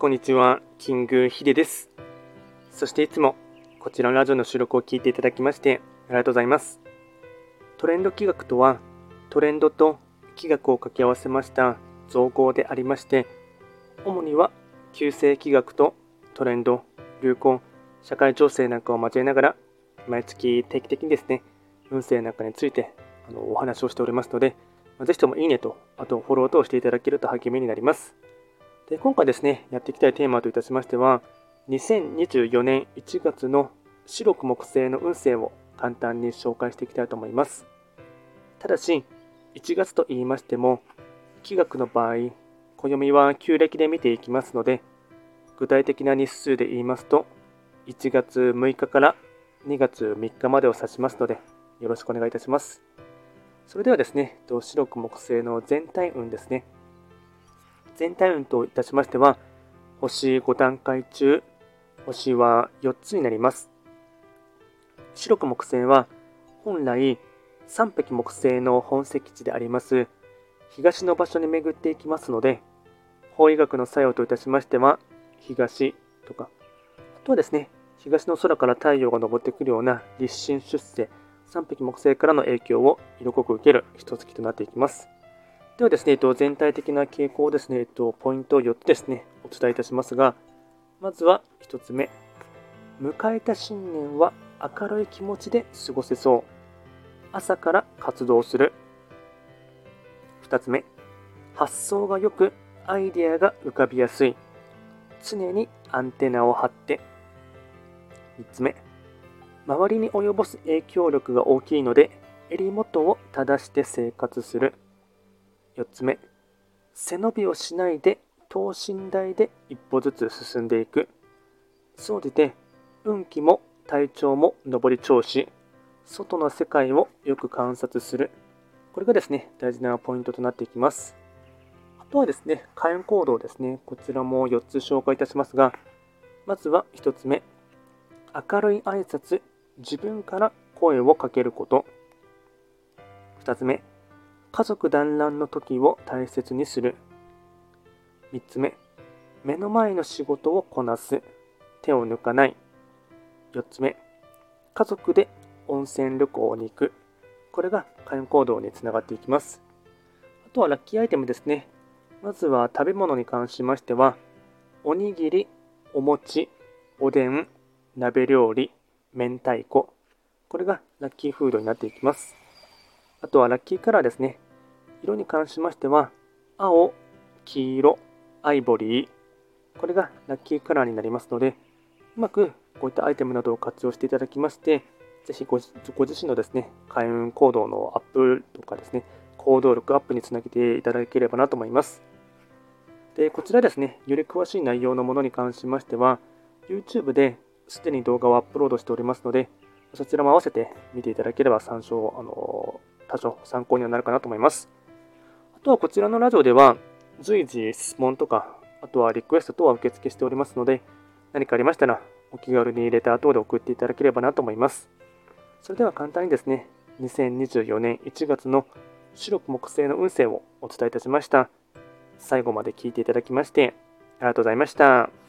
こんにちは、キングヒデです。そしていつもこちらのラジオの収録を聞いていただきましてありがとうございます。トレンド企画とは、トレンドと企画を掛け合わせました造語でありまして、主には旧世企画とトレンド、流行、社会情勢なんかを交えながら、毎月定期的にですね、運勢なんかについてあのお話をしておりますので、ぜひともいいねと、あとフォローとしていただけると励みになります。で今回ですね、やっていきたいテーマといたしましては、2024年1月の白く木星の運勢を簡単に紹介していきたいと思います。ただし、1月と言いましても、気学の場合、暦は旧暦で見ていきますので、具体的な日数で言いますと、1月6日から2月3日までを指しますので、よろしくお願いいたします。それではですね、白く木星の全体運ですね。全体運といたしましては、星5段階中、星は4つになります。白く木星は、本来、三匹木星の本石地であります、東の場所に巡っていきますので、法医学の作用といたしましては、東とか、あとはですね、東の空から太陽が昇ってくるような立身出世、三匹木星からの影響を色濃く受ける一月となっていきます。ではですね、えっと全体的な傾向をですね、えっとポイントを4つですね、お伝えいたしますが、まずは1つ目。迎えた新年は明るい気持ちで過ごせそう。朝から活動する。2つ目。発想が良く、アイデアが浮かびやすい。常にアンテナを張って。3つ目。周りに及ぼす影響力が大きいので、襟元を正して生活する。4つ目。背伸びをしないで等身大で一歩ずつ進んでいく。総じて、運気も体調も上り調子、外の世界をよく観察する。これがですね、大事なポイントとなっていきます。あとはですね、開運行動ですね。こちらも4つ紹介いたしますが、まずは1つ目。明るい挨拶、自分から声をかけること。2つ目。家族団らんの時を大切にする。3つ目。目の前の仕事をこなす。手を抜かない。4つ目。家族で温泉旅行に行く。これが開運行動につながっていきます。あとはラッキーアイテムですね。まずは食べ物に関しましては、おにぎり、お餅、おでん、鍋料理、明太子。これがラッキーフードになっていきます。あとはラッキーカラーですね。色に関しましては、青、黄色、アイボリー。これがラッキーカラーになりますので、うまくこういったアイテムなどを活用していただきまして、ぜひご自身のですね、開運行動のアップとかですね、行動力アップにつなげていただければなと思います。で、こちらですね、より詳しい内容のものに関しましては、YouTube ですでに動画をアップロードしておりますので、そちらも合わせて見ていただければ参照、あの、多少参考にはなるかなと思います。あとはこちらのラジオでは随時質問とか、あとはリクエスト等は受付しておりますので、何かありましたらお気軽にレター等で送っていただければなと思います。それでは簡単にですね、2024年1月の白く木星の運勢をお伝えいたしました。最後まで聞いていただきまして、ありがとうございました。